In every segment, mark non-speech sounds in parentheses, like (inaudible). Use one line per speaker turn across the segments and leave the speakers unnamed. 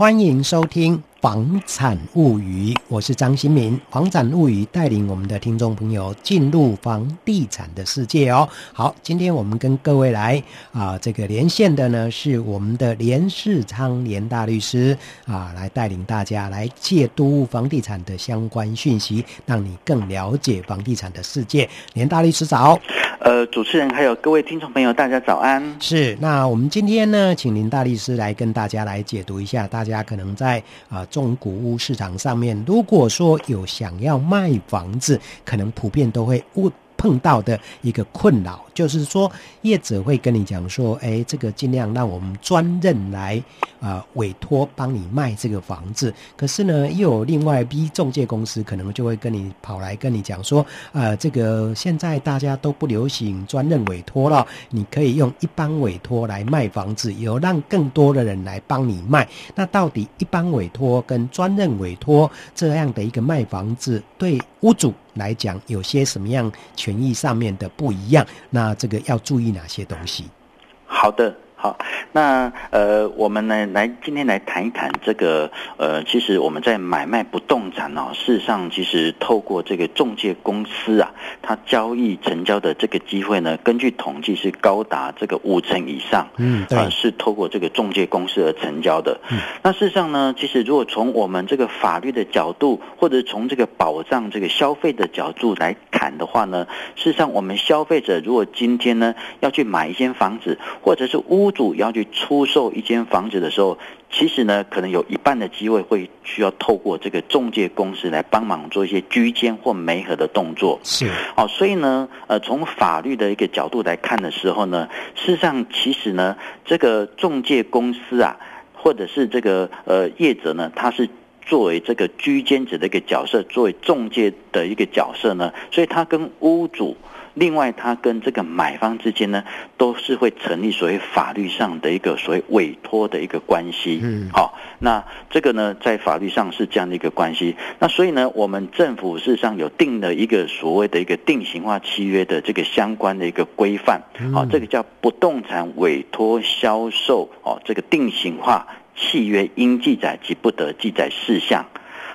欢迎收听。房产物语，我是张新民。房产物语带领我们的听众朋友进入房地产的世界哦。好，今天我们跟各位来啊，这个连线的呢是我们的连世昌连大律师啊，来带领大家来解读房地产的相关讯息，让你更了解房地产的世界。连大律师早。
呃，主持人还有各位听众朋友，大家早安。
是，那我们今天呢，请林大律师来跟大家来解读一下，大家可能在啊。中古屋市场上面，如果说有想要卖房子，可能普遍都会问。碰到的一个困扰，就是说业者会跟你讲说，哎，这个尽量让我们专任来啊、呃、委托帮你卖这个房子。可是呢，又有另外 B 中介公司可能就会跟你跑来跟你讲说，呃，这个现在大家都不流行专任委托了，你可以用一般委托来卖房子，有让更多的人来帮你卖。那到底一般委托跟专任委托这样的一个卖房子，对屋主来讲，有些什么样权益上面的不一样？那这个要注意哪些东西？
好的。好，那呃，我们呢来今天来谈一谈这个呃，其实我们在买卖不动产哦，事实上其实透过这个中介公司啊，它交易成交的这个机会呢，根据统计是高达这个五成以上，嗯，对，呃，是透过这个中介公司而成交的。嗯，那事实上呢，其实如果从我们这个法律的角度，或者从这个保障这个消费的角度来谈的话呢，事实上我们消费者如果今天呢要去买一间房子，或者是屋。屋主要去出售一间房子的时候，其实呢，可能有一半的机会会需要透过这个中介公司来帮忙做一些居间或媒合的动作。
是，
哦，所以呢，呃，从法律的一个角度来看的时候呢，事实上，其实呢，这个中介公司啊，或者是这个呃业者呢，他是作为这个居间者的一个角色，作为中介的一个角色呢，所以他跟屋主。另外，他跟这个买方之间呢，都是会成立所谓法律上的一个所谓委托的一个关系。嗯，好，那这个呢，在法律上是这样的一个关系。那所以呢，我们政府事实上有定了一个所谓的一个定型化契约的这个相关的一个规范。好，这个叫不动产委托销售哦，这个定型化契约应记载及不得记载事项。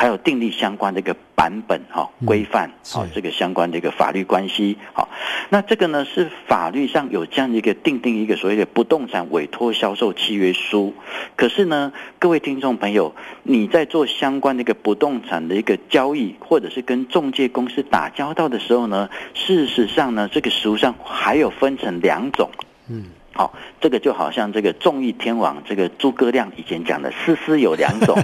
还有订立相关的一个版本哈规范好，这个相关的一个法律关系好，那这个呢是法律上有这样的一个订定一个所谓的不动产委托销售契约书，可是呢，各位听众朋友，你在做相关的一个不动产的一个交易，或者是跟中介公司打交道的时候呢，事实上呢，这个实务上还有分成两种，嗯。好，这个就好像这个众议天王这个诸葛亮以前讲的“诗诗有两种”，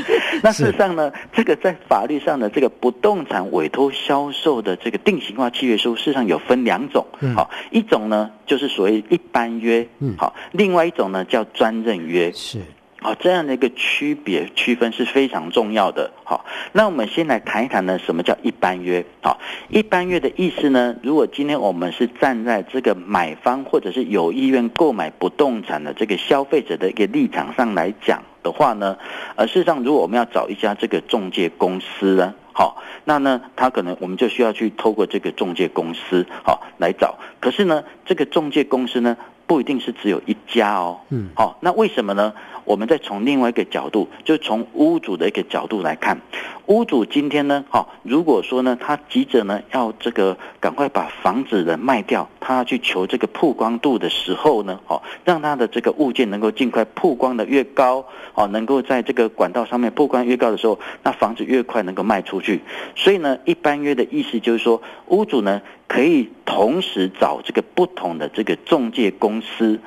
(laughs) 那事实上呢，这个在法律上的这个不动产委托销售的这个定型化契约书，事实上有分两种。好，一种呢就是所谓一般约，好，另外一种呢叫专任约。是。好，这样的一个区别区分是非常重要的。好，那我们先来谈一谈呢，什么叫一般约？好，一般约的意思呢，如果今天我们是站在这个买方或者是有意愿购买不动产的这个消费者的一个立场上来讲的话呢，呃，事实上，如果我们要找一家这个中介公司呢，好，那呢，他可能我们就需要去透过这个中介公司好来找。可是呢，这个中介公司呢，不一定是只有一家哦。嗯，好，那为什么呢？我们再从另外一个角度，就从屋主的一个角度来看，屋主今天呢，哦，如果说呢，他急着呢要这个赶快把房子的卖掉，他要去求这个曝光度的时候呢，哦，让他的这个物件能够尽快曝光的越高，哦，能够在这个管道上面曝光越高的时候，那房子越快能够卖出去。所以呢，一般约的意思就是说，屋主呢可以同时找这个不同的这个中介公司。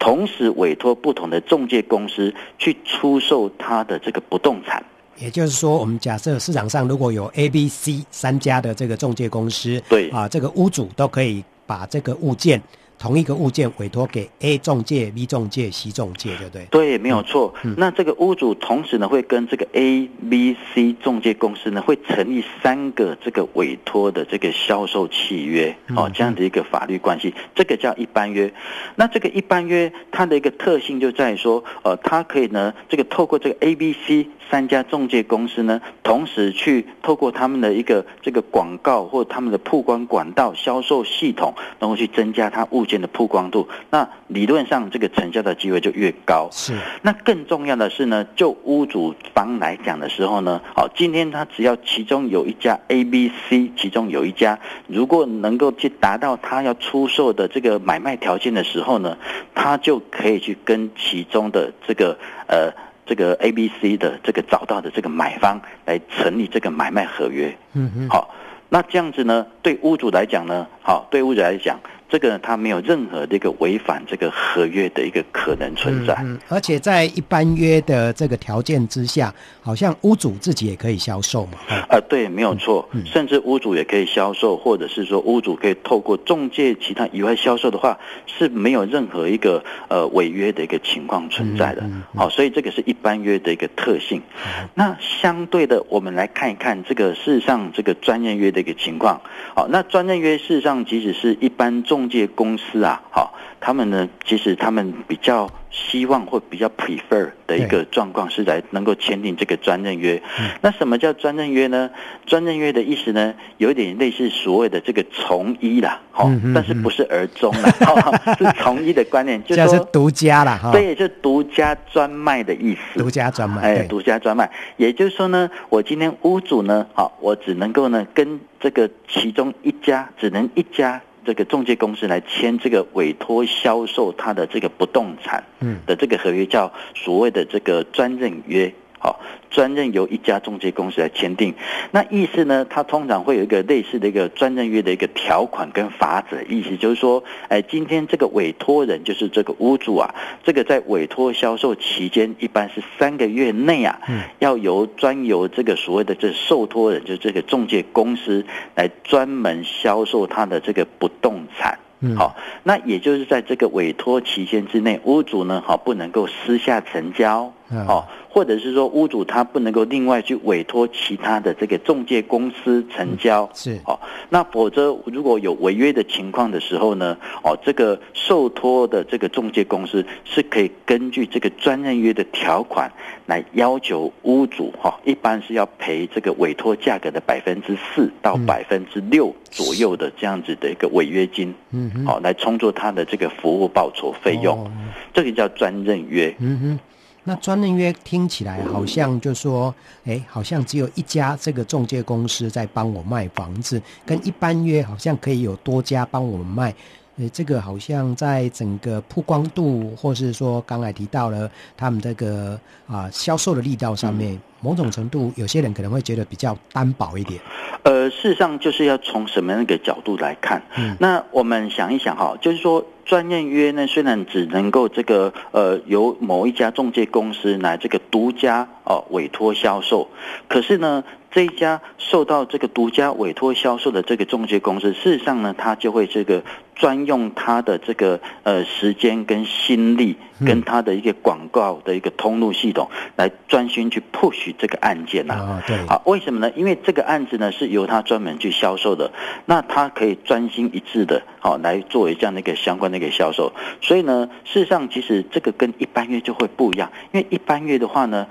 同时委托不同的中介公司去出售他的这个不动产，
也就是说，我们假设市场上如果有 A、B、C 三家的这个中介公司，对啊，这个屋主都可以把这个物件。同一个物件委托给 A 中介、B 中介、C 中介，对不对？
对，没有错。嗯、那这个屋主同时呢，会跟这个 A、B、C 中介公司呢，会成立三个这个委托的这个销售契约，哦，这样的一个法律关系，这个叫一般约。那这个一般约它的一个特性就在于说，呃，它可以呢，这个透过这个 A、B、C 三家中介公司呢，同时去透过他们的一个这个广告或他们的曝光管道销售系统，然后去增加它物。物件的曝光度，那理论上这个成交的机会就越高。
是。
那更重要的是呢，就屋主方来讲的时候呢，好，今天他只要其中有一家 A、B、C，其中有一家如果能够去达到他要出售的这个买卖条件的时候呢，他就可以去跟其中的这个呃这个 A、B、C 的这个找到的这个买方来成立这个买卖合约。
嗯嗯。
好。那这样子呢，对屋主来讲呢，好，对屋主来讲。这个它没有任何的一个违反这个合约的一个可能存在，
嗯，而且在一般约的这个条件之下，好像屋主自己也可以销售嘛。
啊、呃，对，没有错，嗯，甚至屋主也可以销售，或者是说屋主可以透过中介其他以外销售的话，是没有任何一个呃违约的一个情况存在的。好，所以这个是一般约的一个特性。嗯，那相对的，我们来看一看这个事实上这个专业约的一个情况。好，那专业约事实上即使是一般仲中介公司啊，好，他们呢，其实他们比较希望或比较 prefer 的一个状况是来能够签订这个专任约。那什么叫专任约呢？专任约的意思呢，有一点类似所谓的这个从一啦，好，但是不是而终啦，(laughs) 是从一的观念，(laughs) 就是说
独家啦，哈，
对，就独家专卖的意思，
独家专卖，
哎，独家专卖，也就是说呢，我今天屋主呢，好，我只能够呢跟这个其中一家，只能一家。这个中介公司来签这个委托销售他的这个不动产，嗯，的这个合约叫所谓的这个专任约。好，专任由一家中介公司来签订，那意思呢？它通常会有一个类似的一个专任约的一个条款跟法则，意思就是说，哎，今天这个委托人就是这个屋主啊，这个在委托销售期间，一般是三个月内啊，要由专由这个所谓的这受托人，就是这个中介公司来专门销售他的这个不动产。好，那也就是在这个委托期间之内，屋主呢，好不能够私下成交，好，或者是说屋主他不能够另外去委托其他的这个中介公司成交，是，哦，那否则如果有违约的情况的时候呢，哦，这个受托的这个中介公司是可以根据这个专任约的条款来要求屋主，哈，一般是要赔这个委托价格的百分之四到百分之六左右的这样子的一个违约金，嗯。好，来充作他的这个服务报酬费用，哦、这个叫专任约。
嗯哼，那专任约听起来好像就说，哎，好像只有一家这个中介公司在帮我卖房子，跟一般约好像可以有多家帮我们卖。诶，这个好像在整个曝光度，或是说刚才提到了他们这个啊销售的力道上面，某种程度，有些人可能会觉得比较单薄一点。
呃，事实上就是要从什么样一个角度来看？嗯，那我们想一想哈，就是说专业约呢，虽然只能够这个呃由某一家中介公司来这个独家哦委托销售，可是呢。这一家受到这个独家委托销售的这个中介公司，事实上呢，他就会这个专用他的这个呃时间跟心力，跟他的一个广告的一个通路系统，来专心去 push 这个案件呐、啊。啊，对。啊，为什么呢？因为这个案子呢是由他专门去销售的，那他可以专心一致的，好来作为这样的一个相关的一个销售。所以呢，事实上其实这个跟一般月就会不一样，因为一般月的话呢。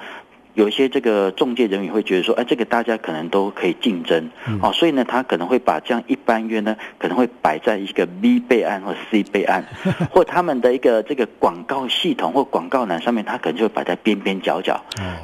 有一些这个中介人员会觉得说，哎，这个大家可能都可以竞争，哦，所以呢，他可能会把这样一般约呢，(laughs) 可能会摆在一个 B 备案或 C 备案，(laughs) 或他们的一个这个广告系统或广告栏上面，他可能就会摆在边边角角。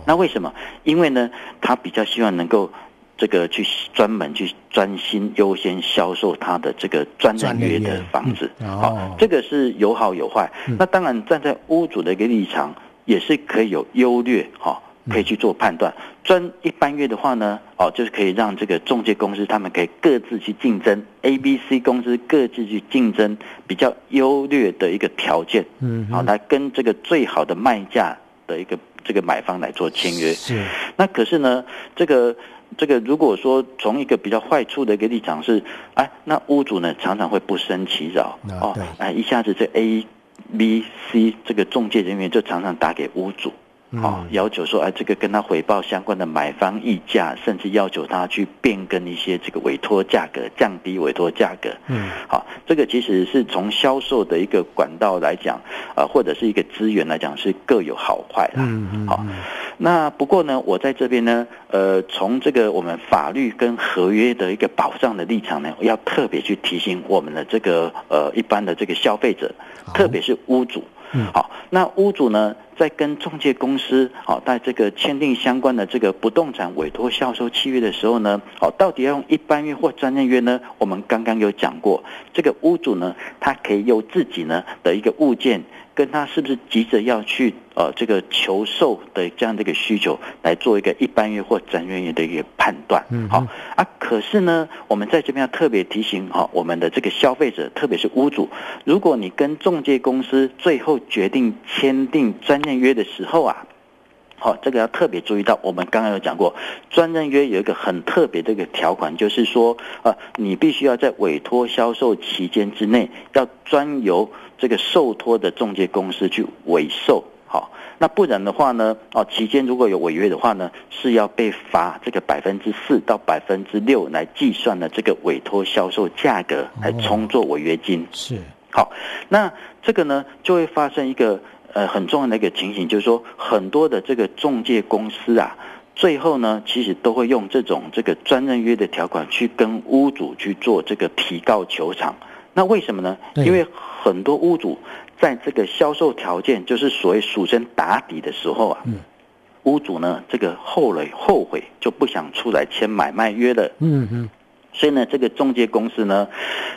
那为什么？因为呢，他比较希望能够这个去专门去专心优先销售他的这个专任约的房子。好，这个是有好有坏。那当然站在屋主的一个立场，也是可以有优劣哈。可以去做判断，专一般约的话呢，哦，就是可以让这个中介公司他们可以各自去竞争，A、B、C 公司各自去竞争比较优劣的一个条件，嗯，好，来跟这个最好的卖价的一个这个买方来做签约。是，那可是呢，这个这个如果说从一个比较坏处的一个立场是，哎，那屋主呢常常会不胜其扰，哦，哎，一下子这 A、B、C 这个中介人员就常常打给屋主。好，要求说，哎，这个跟他回报相关的买方议价，甚至要求他去变更一些这个委托价格，降低委托价格。嗯，好，这个其实是从销售的一个管道来讲，啊，或者是一个资源来讲，是各有好坏啦。嗯嗯。好，那不过呢，我在这边呢，呃，从这个我们法律跟合约的一个保障的立场呢，要特别去提醒我们的这个呃一般的这个消费者，特别是屋主。嗯，好，那屋主呢，在跟中介公司啊在这个签订相关的这个不动产委托销售契约的时候呢，哦，到底要用一般约或专业约呢？我们刚刚有讲过，这个屋主呢，他可以用自己呢的一个物件。跟他是不是急着要去呃这个求售的这样的一个需求来做一个一般约或专约的一个判断，嗯，好啊。可是呢，我们在这边要特别提醒哈，我们的这个消费者，特别是屋主，如果你跟中介公司最后决定签订专任约的时候啊，好，这个要特别注意到，我们刚刚有讲过，专任约有一个很特别的一个条款，就是说呃，你必须要在委托销售期间之内，要专由。这个受托的中介公司去委售，好，那不然的话呢，哦，期间如果有违约的话呢，是要被罚这个百分之四到百分之六来计算的这个委托销售价格来充作违约金。是，好，那这个呢就会发生一个呃很重要的一个情形，就是说很多的这个中介公司啊，最后呢其实都会用这种这个专任约的条款去跟屋主去做这个提告求偿。那为什么呢？因为很多屋主在这个销售条件，就是所谓俗称打底的时候啊，嗯，屋主呢这个后来后悔就不想出来签买卖约了，嗯嗯，所以呢，这个中介公司呢，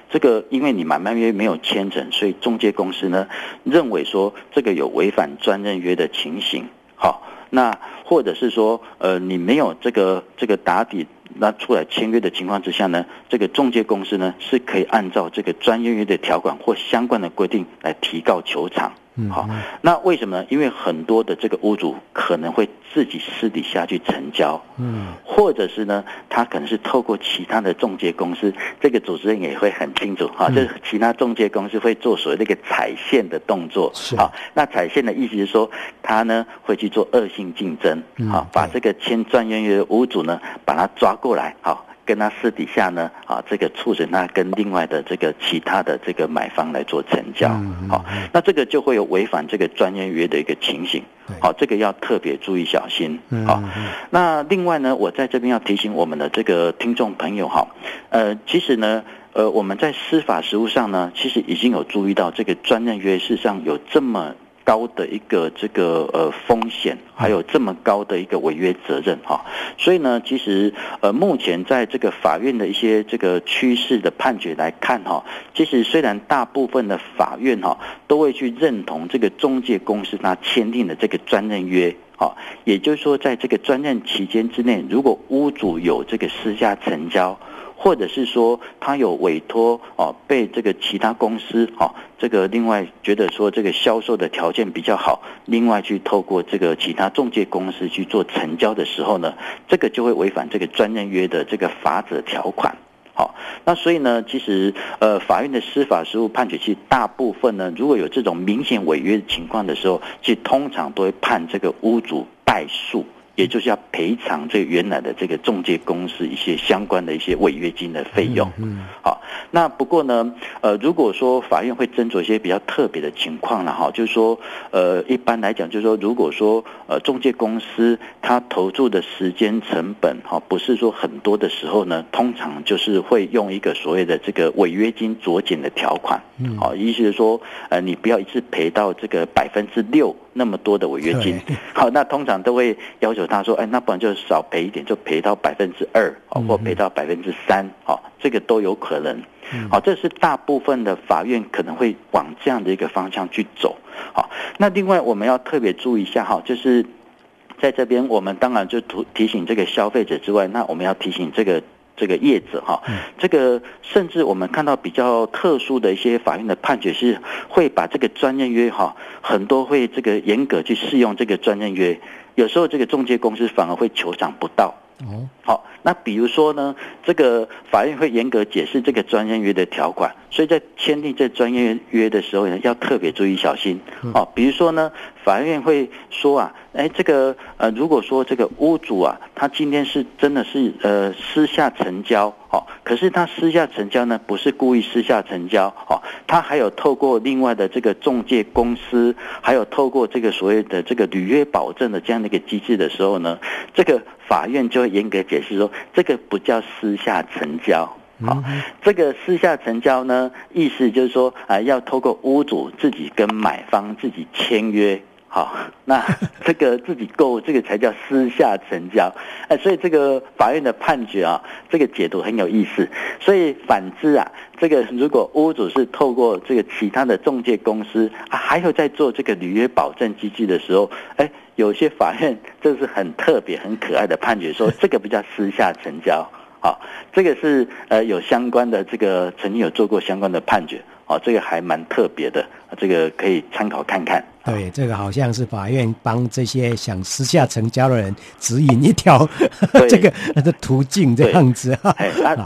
这个因为你买卖约没有签成，所以中介公司呢认为说这个有违反专任约的情形，好，那或者是说呃你没有这个这个打底。那出来签约的情况之下呢，这个中介公司呢是可以按照这个专业约的条款或相关的规定来提告球场。嗯，好，那为什么？呢？因为很多的这个屋主可能会自己私底下去成交，嗯，或者是呢，他可能是透过其他的中介公司，这个主持人也会很清楚，哈，就是其他中介公司会做所谓的一个踩线的动作，是，好，那踩线的意思是说，他呢会去做恶性竞争，好，把这个签专任约的屋主呢，把他抓过来，好。跟他私底下呢，啊，这个促成他跟另外的这个其他的这个买方来做成交，好，那这个就会有违反这个专业约的一个情形，好，这个要特别注意小心，好，那另外呢，我在这边要提醒我们的这个听众朋友哈，呃，其实呢，呃，我们在司法实务上呢，其实已经有注意到这个专任约事实上有这么。高的一个这个呃风险，还有这么高的一个违约责任哈，所以呢，其实呃目前在这个法院的一些这个趋势的判决来看哈，其实虽然大部分的法院哈都会去认同这个中介公司他签订的这个专任约哈，也就是说在这个专任期间之内，如果屋主有这个私下成交。或者是说他有委托哦，被这个其他公司哦，这个另外觉得说这个销售的条件比较好，另外去透过这个其他中介公司去做成交的时候呢，这个就会违反这个专任约的这个法则条款。好，那所以呢，其实呃，法院的司法实务判决，其实大部分呢，如果有这种明显违约情况的时候，其实通常都会判这个屋主败诉。也就是要赔偿这原来的这个中介公司一些相关的一些违约金的费用。嗯，好，那不过呢，呃，如果说法院会斟酌一些比较特别的情况了哈，就是说，呃，一般来讲，就是说，如果说呃中介公司他投注的时间成本哈，不是说很多的时候呢，通常就是会用一个所谓的这个违约金酌减的条款。嗯，好，意思是说，呃，你不要一次赔到这个百分之六。那么多的违约金，好，那通常都会要求他说，哎，那不然就少赔一点，就赔到百分之二，或赔到百分之三，好，这个都有可能，好，这是大部分的法院可能会往这样的一个方向去走，好，那另外我们要特别注意一下哈，就是在这边我们当然就提提醒这个消费者之外，那我们要提醒这个。这个业者哈，这个甚至我们看到比较特殊的一些法院的判决是会把这个专任约哈，很多会这个严格去适用这个专任约，有时候这个中介公司反而会求偿不到。哦，好，那比如说呢，这个法院会严格解释这个专任约的条款，所以在签订这专任约的时候呢，要特别注意小心。哦，比如说呢，法院会说啊，哎，这个呃，如果说这个屋主啊，他今天是真的是呃私下成交，哦，可是他私下成交呢，不是故意私下成交，哦，他还有透过另外的这个中介公司，还有透过这个所谓的这个履约保证的这样的一个机制的时候呢，这个法院就会严格解释说，这个不叫私下成交。好，这个私下成交呢，意思就是说，啊，要透过屋主自己跟买方自己签约，好，(laughs) 那这个自己购，这个才叫私下成交，(laughs) 哎，所以这个法院的判决啊，这个解读很有意思。所以反之啊，这个如果屋主是透过这个其他的中介公司，啊，还有在做这个履约保证机制的时候，哎，有些法院这是很特别、很可爱的判决，说 (laughs) 这个不叫私下成交。好，这个是呃有相关的这个曾经有做过相关的判决，哦，这个还蛮特别的，这个可以参考看看。
对，这个好像是法院帮这些想私下成交的人指引一条 (laughs) 这个的途径，这样子
啊。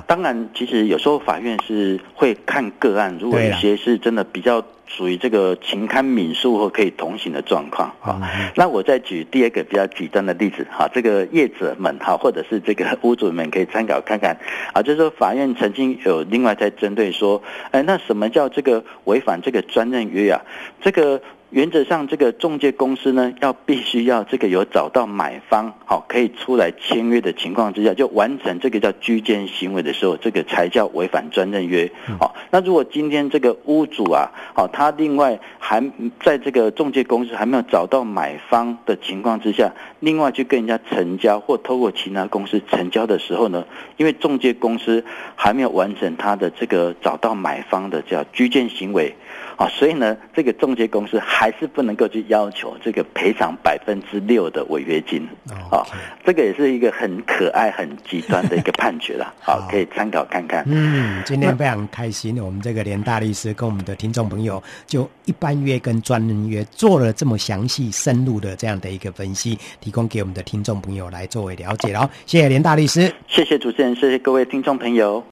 当然，其实有时候法院是会看个案，如果有些是真的比较属于这个情堪敏恕或可以同行的状况啊。那我再举第二个比较极端的例子哈，这个业者们哈，或者是这个屋主们可以参考看看啊，就是说法院曾经有另外在针对说，哎，那什么叫这个违反这个专任约啊？这个。原则上，这个中介公司呢，要必须要这个有找到买方，好可以出来签约的情况之下，就完成这个叫居间行为的时候，这个才叫违反专任约。好，那如果今天这个屋主啊，好，他另外还在这个中介公司还没有找到买方的情况之下，另外去跟人家成交或透过其他公司成交的时候呢，因为中介公司还没有完成他的这个找到买方的叫居间行为。啊，所以呢，这个中介公司还是不能够去要求这个赔偿百分之六的违约金。啊，这个也是一个很可爱、很极端的一个判决了。(laughs) 好，可以参考看看。
嗯，今天非常开心，我们这个连大律师跟我们的听众朋友，就一般约跟专人约做了这么详细、深入的这样的一个分析，提供给我们的听众朋友来作为了解。然后，谢谢连大律师，
谢谢主持人，谢谢各位听众朋友。